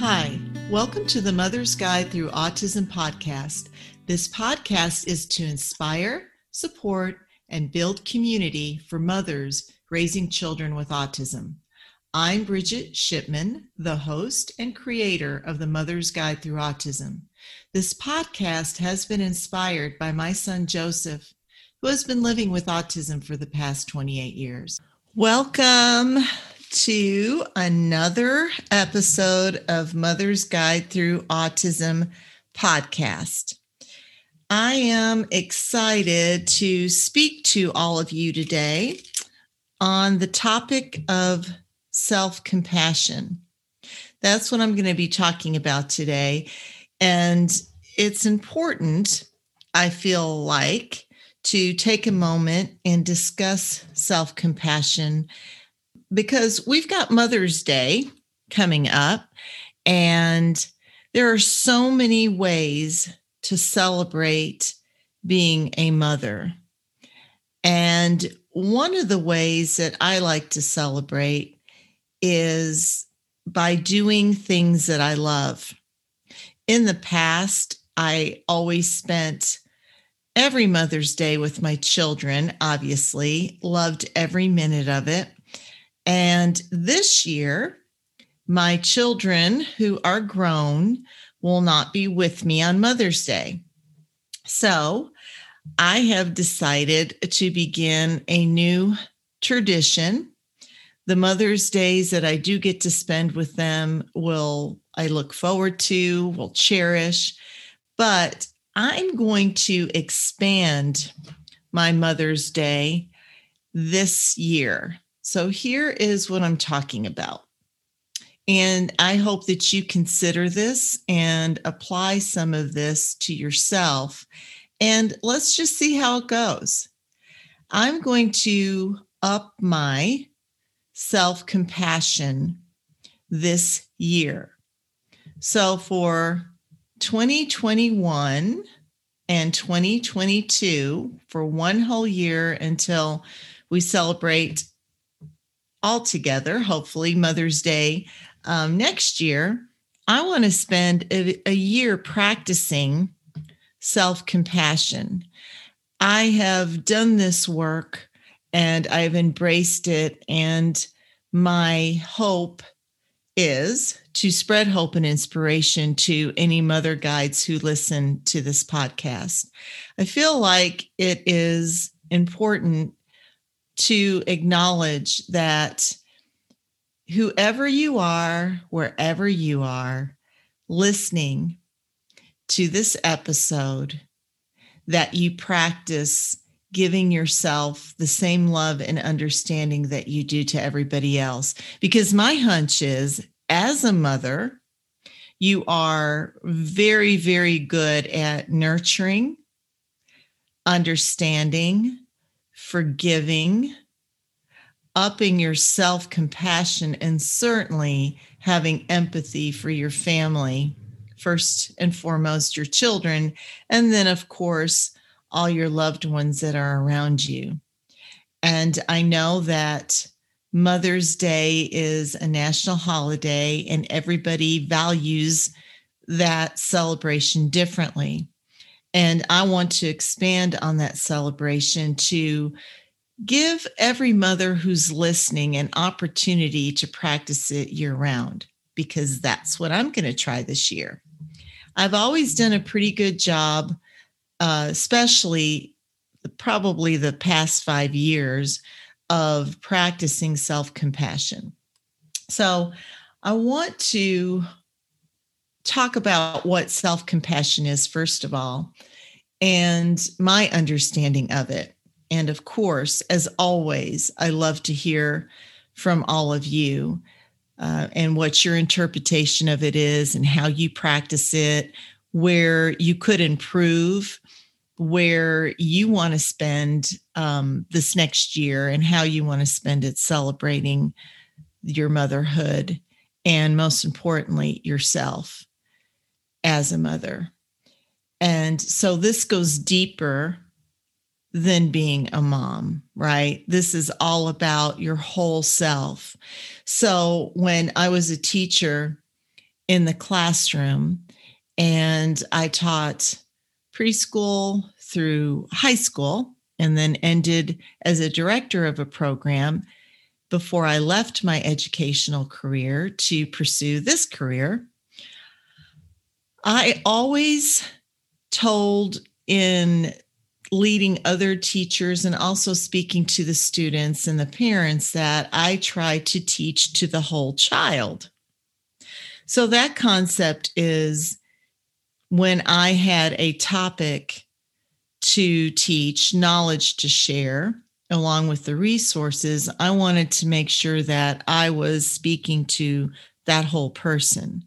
Hi, welcome to the Mother's Guide Through Autism podcast. This podcast is to inspire, support, and build community for mothers raising children with autism. I'm Bridget Shipman, the host and creator of the Mother's Guide Through Autism. This podcast has been inspired by my son Joseph, who has been living with autism for the past 28 years. Welcome to another episode of Mother's Guide Through Autism podcast. I am excited to speak to all of you today on the topic of self compassion. That's what I'm going to be talking about today. And it's important, I feel like, to take a moment and discuss self compassion because we've got Mother's Day coming up, and there are so many ways to celebrate being a mother. And one of the ways that I like to celebrate is by doing things that I love. In the past, I always spent every Mother's Day with my children, obviously, loved every minute of it. And this year, my children who are grown will not be with me on Mother's Day. So I have decided to begin a new tradition. The Mother's Days that I do get to spend with them will I look forward to, will cherish, but I'm going to expand my Mother's Day this year. So here is what I'm talking about. And I hope that you consider this and apply some of this to yourself. And let's just see how it goes. I'm going to up my self compassion this year. So for 2021 and 2022, for one whole year until we celebrate all together, hopefully Mother's Day um, next year, I want to spend a, a year practicing self compassion. I have done this work and I've embraced it. And my hope is to spread hope and inspiration to any mother guides who listen to this podcast. I feel like it is important to acknowledge that whoever you are, wherever you are, listening to this episode, that you practice giving yourself the same love and understanding that you do to everybody else. Because my hunch is, as a mother, you are very, very good at nurturing, understanding, forgiving, upping your self compassion, and certainly having empathy for your family, first and foremost, your children, and then, of course, all your loved ones that are around you. And I know that Mother's Day is a national holiday, and everybody values that celebration differently. And I want to expand on that celebration to give every mother who's listening an opportunity to practice it year round, because that's what I'm going to try this year. I've always done a pretty good job, uh, especially probably the past five years of practicing self compassion. So I want to talk about what self compassion is, first of all, and my understanding of it. And of course, as always, I love to hear from all of you uh, and what your interpretation of it is and how you practice it, where you could improve, where you want to spend um, this next year, and how you want to spend it celebrating your motherhood and most importantly, yourself as a mother. And so this goes deeper than being a mom, right? This is all about your whole self. So when I was a teacher in the classroom and I taught preschool through high school and then ended as a director of a program before I left my educational career to pursue this career. I always told in leading other teachers and also speaking to the students and the parents that I try to teach to the whole child. So that concept is when I had a topic to teach, knowledge to share, along with the resources, I wanted to make sure that I was speaking to that whole person.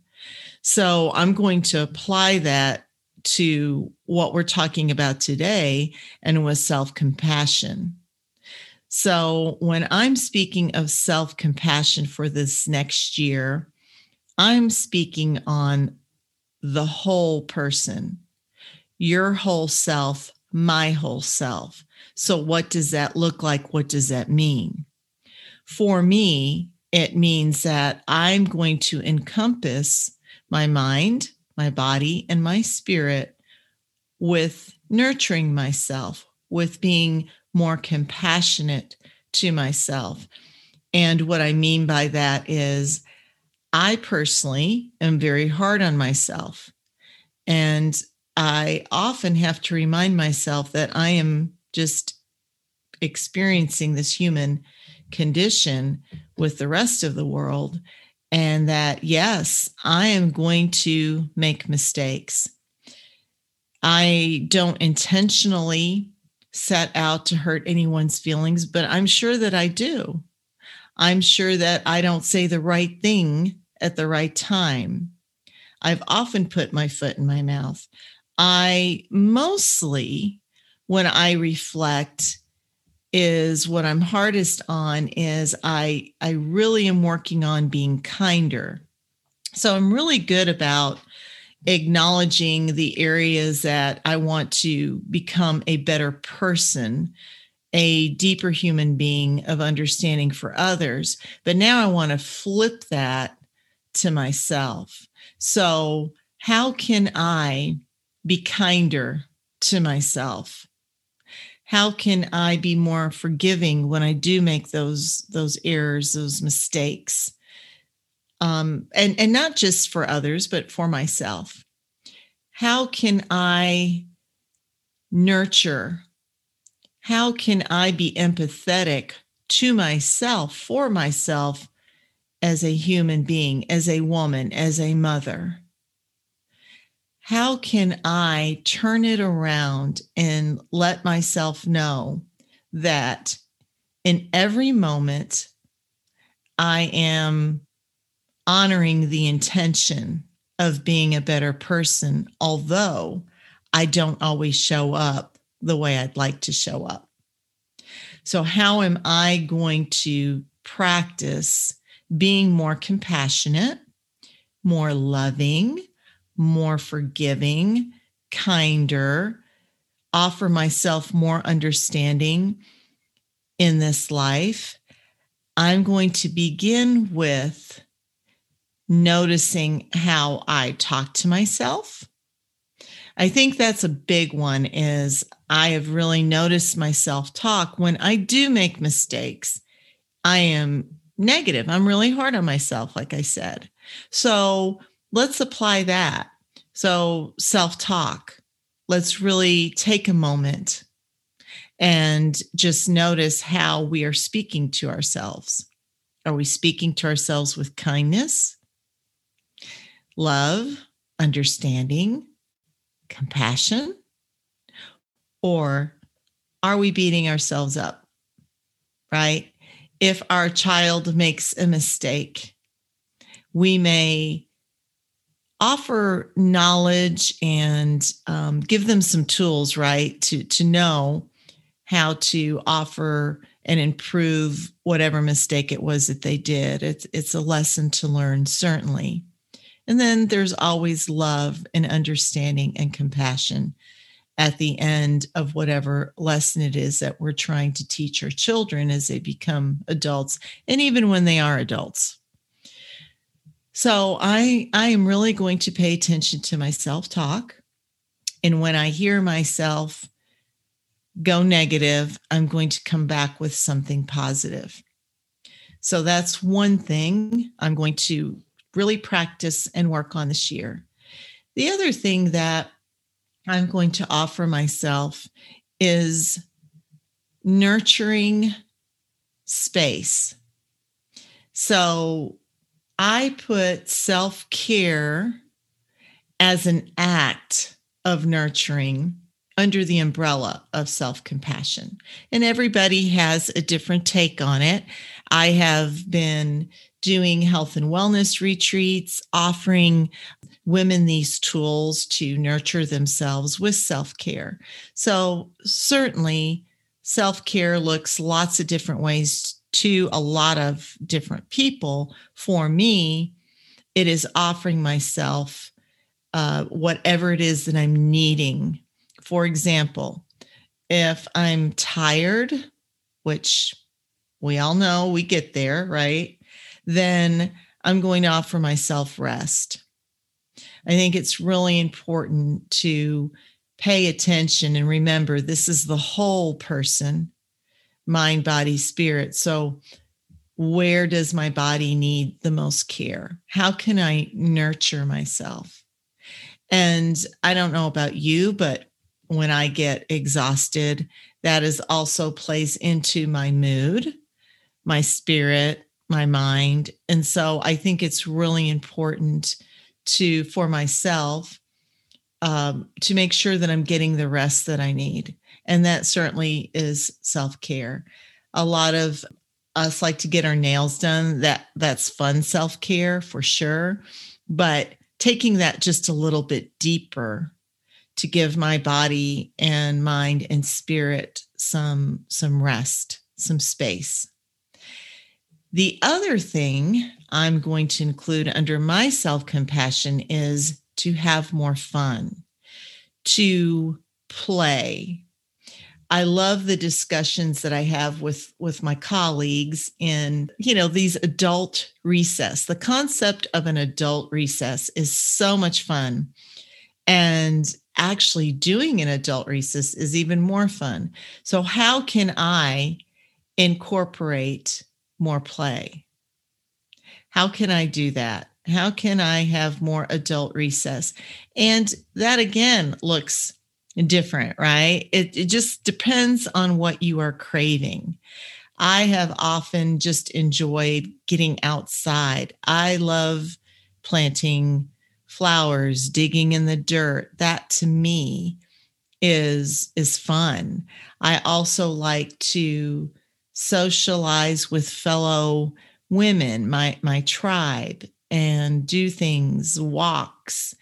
So I'm going to apply that to what we're talking about today and with self compassion. So, when I'm speaking of self compassion for this next year, I'm speaking on the whole person, your whole self, my whole self. So, what does that look like? What does that mean? For me, it means that I'm going to encompass my mind, my body, and my spirit with nurturing myself, with being more compassionate to myself. And what I mean by that is, I personally am very hard on myself. And I often have to remind myself that I am just experiencing this human condition with the rest of the world. And that, yes, I am going to make mistakes. I don't intentionally set out to hurt anyone's feelings, but I'm sure that I do. I'm sure that I don't say the right thing at the right time. I've often put my foot in my mouth. I mostly, when I reflect, is what I'm hardest on is I I really am working on being kinder. So I'm really good about acknowledging the areas that I want to become a better person, a deeper human being of understanding for others. But now I want to flip that to myself. So, how can I be kinder to myself? How can I be more forgiving when I do make those those errors, those mistakes? Um, and and not just for others, but for myself. How can I nurture? How can I be empathetic to myself, for myself, as a human being, as a woman, as a mother? How can I turn it around and let myself know that in every moment I am honoring the intention of being a better person, although I don't always show up the way I'd like to show up. So, how am I going to practice being more compassionate, more loving, more forgiving, kinder, offer myself more understanding in this life, I'm going to begin with noticing how I talk to myself. I think that's a big one is I have really noticed myself talk when I do make mistakes. I am negative. I'm really hard on myself like I said. So let's apply that. So, self talk, let's really take a moment and just notice how we are speaking to ourselves. Are we speaking to ourselves with kindness, love, understanding, compassion? Or are we beating ourselves up? Right? If our child makes a mistake, we may offer knowledge and um, give them some tools, right, to to know how to offer and improve whatever mistake it was that they did. It's it's a lesson to learn, certainly. And then there's always love and understanding and compassion at the end of whatever lesson it is that we're trying to teach our children as they become adults and even when they are adults. So I I am really going to pay attention to my self-talk. And when I hear myself go negative, I'm going to come back with something positive. So that's one thing I'm going to really practice and work on this year. The other thing that I'm going to offer myself is nurturing space. So I put self care as an act of nurturing under the umbrella of self compassion. And everybody has a different take on it. I have been doing health and wellness retreats, offering women these tools to nurture themselves with self care. So, certainly, self care looks lots of different ways to a lot of different people. For me, it is offering myself uh, whatever it is that I'm needing. For example, if I'm tired, which we all know we get there, right? Then I'm going to offer myself rest. I think it's really important to pay attention and remember this is the whole person mind, body, spirit. So, where does my body need the most care? How can I nurture myself? And I don't know about you, but when I get exhausted, that is also plays into my mood, my spirit, my mind. And so I think it's really important to, for myself, um, to make sure that I'm getting the rest that I need. And that certainly is self care. A lot of us like to get our nails done. That that's fun self care for sure. But taking that just a little bit deeper to give my body and mind and spirit some some rest, some space. The other thing I'm going to include under my self compassion is to have more fun, to play. I love the discussions that I have with with my colleagues in, you know, these adult recess. The concept of an adult recess is so much fun. And actually doing an adult recess is even more fun. So how can I incorporate more play? How can I do that? How can I have more adult recess? And that again looks different, right? It, it just depends on what you are craving. I have often just enjoyed getting outside. I love planting flowers, digging in the dirt. That to me is is fun. I also like to socialize with fellow women, my my tribe, and do things, walks,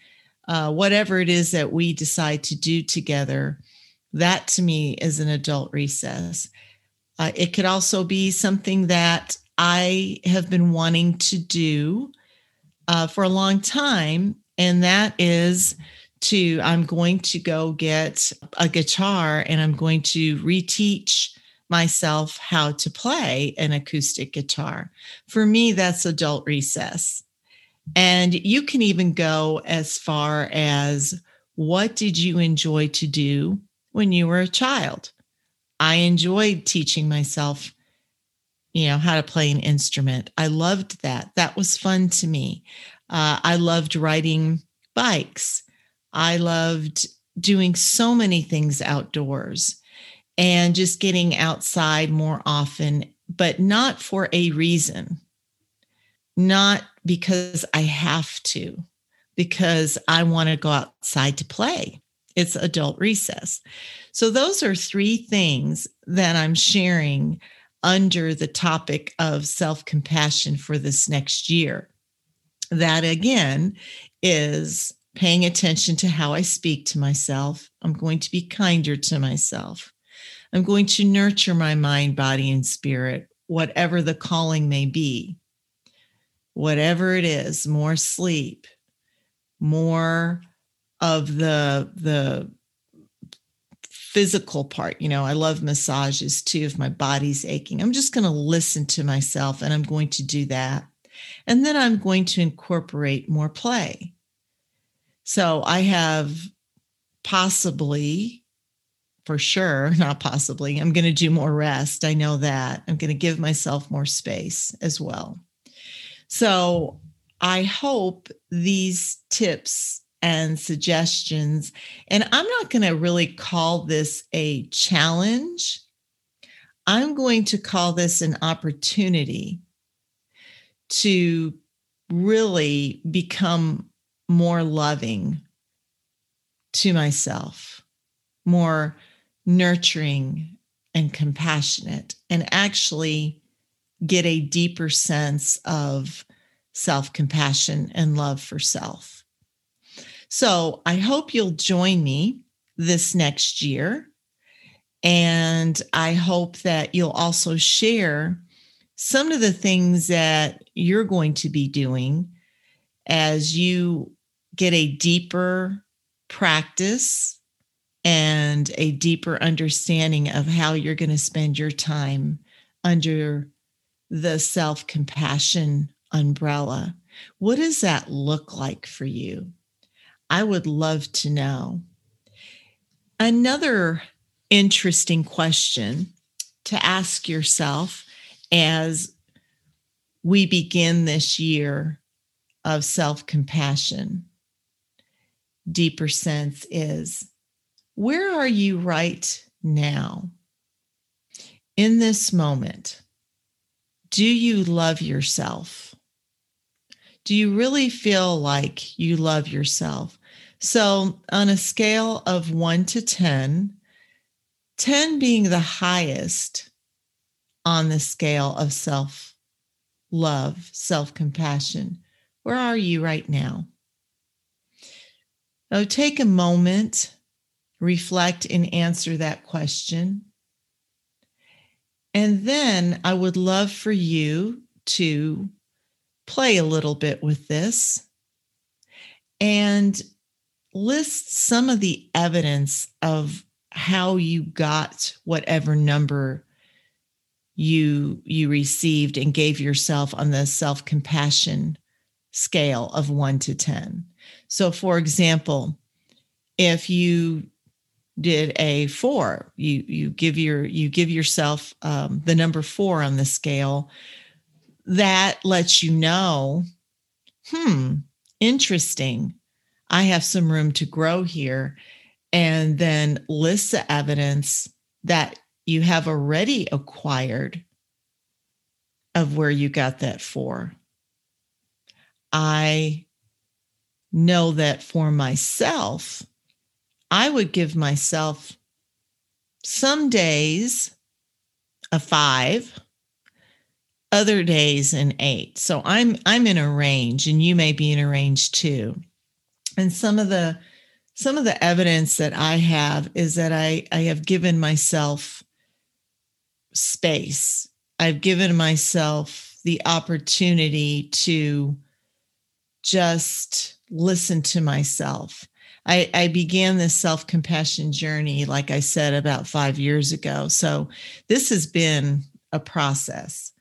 uh, whatever it is that we decide to do together. That to me is an adult recess. Uh, it could also be something that I have been wanting to do uh, for a long time, and that is to I'm going to go get a guitar and I'm going to reteach myself how to play an acoustic guitar. For me, that's adult recess. And you can even go as far as what did you enjoy to do when you were a child? I enjoyed teaching myself, you know, how to play an instrument. I loved that. That was fun to me. Uh, I loved riding bikes. I loved doing so many things outdoors and just getting outside more often, but not for a reason, not because I have to, because I want to go outside to play. It's adult recess. So, those are three things that I'm sharing under the topic of self compassion for this next year. That again is paying attention to how I speak to myself. I'm going to be kinder to myself. I'm going to nurture my mind, body, and spirit, whatever the calling may be. Whatever it is, more sleep, more of the the physical part. You know, I love massages too if my body's aching. I'm just going to listen to myself and I'm going to do that. And then I'm going to incorporate more play. So I have possibly, for sure, not possibly, I'm going to do more rest. I know that. I'm going to give myself more space as well. So I hope these tips and suggestions, and I'm not going to really call this a challenge. I'm going to call this an opportunity to really become more loving to myself, more nurturing and compassionate, and actually get a deeper sense of self compassion and love for self. So I hope you'll join me this next year. And I hope that you'll also share some of the things that you're going to be doing as you get a deeper practice and a deeper understanding of how you're going to spend your time under the self compassion umbrella. What does that look like for you? I would love to know. Another interesting question to ask yourself as we begin this year of self compassion, deeper sense is where are you right now? In this moment, do you love yourself? Do you really feel like you love yourself? So, on a scale of one to 10, 10 being the highest on the scale of self love, self compassion, where are you right now? Now, take a moment, reflect, and answer that question. And then I would love for you to play a little bit with this and list some of the evidence of how you got whatever number you you received and gave yourself on the self-compassion scale of 1 to 10. So for example, if you did a 4, you you give your you give yourself um, the number 4 on the scale that lets you know, hmm, interesting. I have some room to grow here. And then list the evidence that you have already acquired of where you got that for. I know that for myself, I would give myself some days a five other days an eight. So I'm I'm in a range and you may be in a range too. And some of the some of the evidence that I have is that I, I have given myself space. I've given myself the opportunity to just listen to myself. I, I began this self compassion journey, like I said, about five years ago. So this has been a process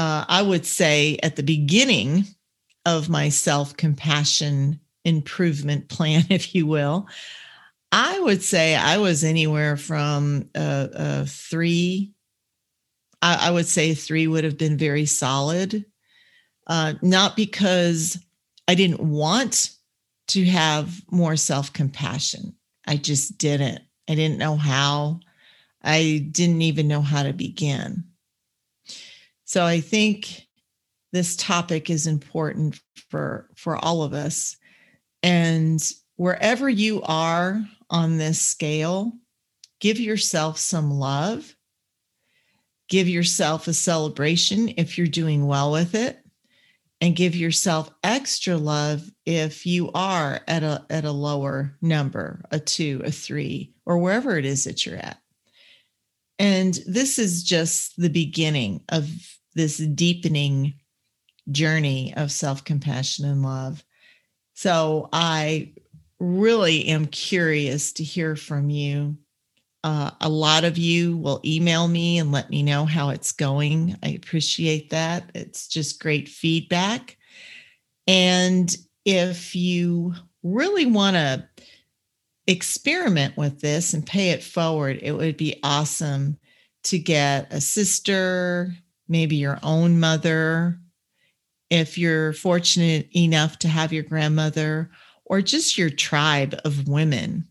uh, I would say at the beginning of my self compassion improvement plan, if you will, I would say I was anywhere from uh, uh, three. I, I, would say three would have been very solid. Uh, not because I didn't want to have more self compassion. I just didn't. I didn't know how. I didn't even know how to begin. So I think this topic is important for for all of us. And wherever you are on this scale, give yourself some love. Give yourself a celebration if you're doing well with it and give yourself extra love if you are at a at a lower number, a 2, a 3, or wherever it is that you're at. And this is just the beginning of this deepening journey of self compassion and love. So I really am curious to hear from you Uh, a lot of you will email me and let me know how it's going. I appreciate that. It's just great feedback. And if you really want to experiment with this and pay it forward, it would be awesome to get a sister, maybe your own mother, if you're fortunate enough to have your grandmother, or just your tribe of women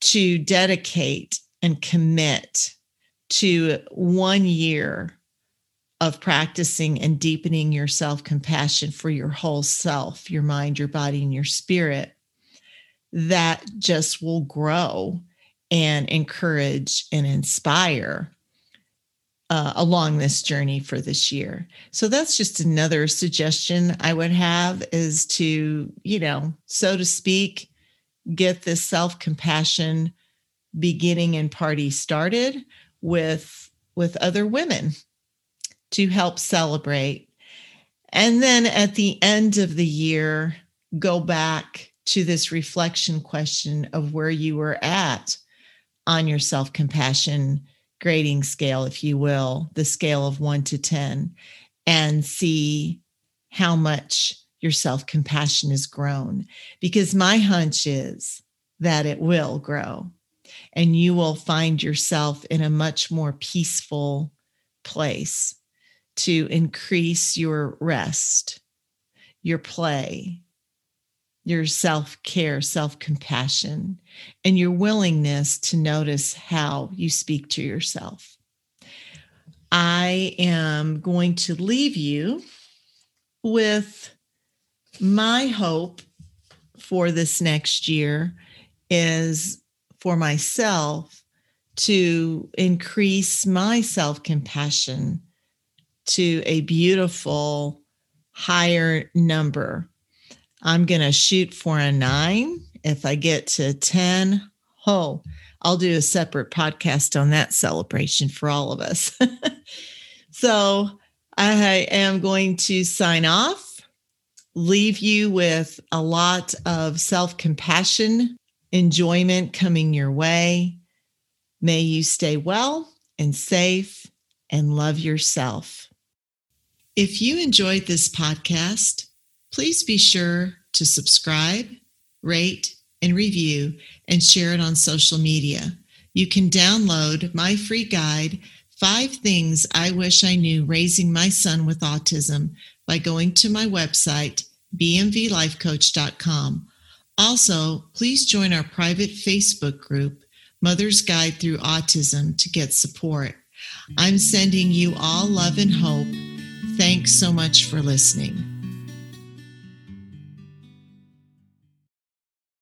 to dedicate and commit to one year of practicing and deepening your self compassion for your whole self, your mind, your body, and your spirit, that just will grow and encourage and inspire uh, along this journey for this year. So that's just another suggestion I would have is to, you know, so to speak, get this self compassion beginning and party started with with other women to help celebrate. And then at the end of the year go back to this reflection question of where you were at on your self compassion grading scale if you will the scale of 1 to 10 and see how much your self compassion has grown because my hunch is that it will grow and you will find yourself in a much more peaceful place to increase your rest, your play, your self care, self compassion, and your willingness to notice how you speak to yourself. I am going to leave you with my hope for this next year is for myself to increase my self compassion to a beautiful higher number. I'm going to shoot for a nine. If I get to 10, oh, I'll do a separate podcast on that celebration for all of us. so I am going to sign off, leave you with a lot of self compassion, enjoyment coming your way. May you stay well and safe and love yourself. If you enjoyed this podcast, please be sure to subscribe, rate, and review, and share it on social media. You can download my free guide, Five Things I Wish I Knew Raising My Son with Autism, by going to my website, bmvlifecoach.com. Also, please join our private Facebook group, Mother's Guide Through Autism, to get support. I'm sending you all love and hope Thanks so much for listening.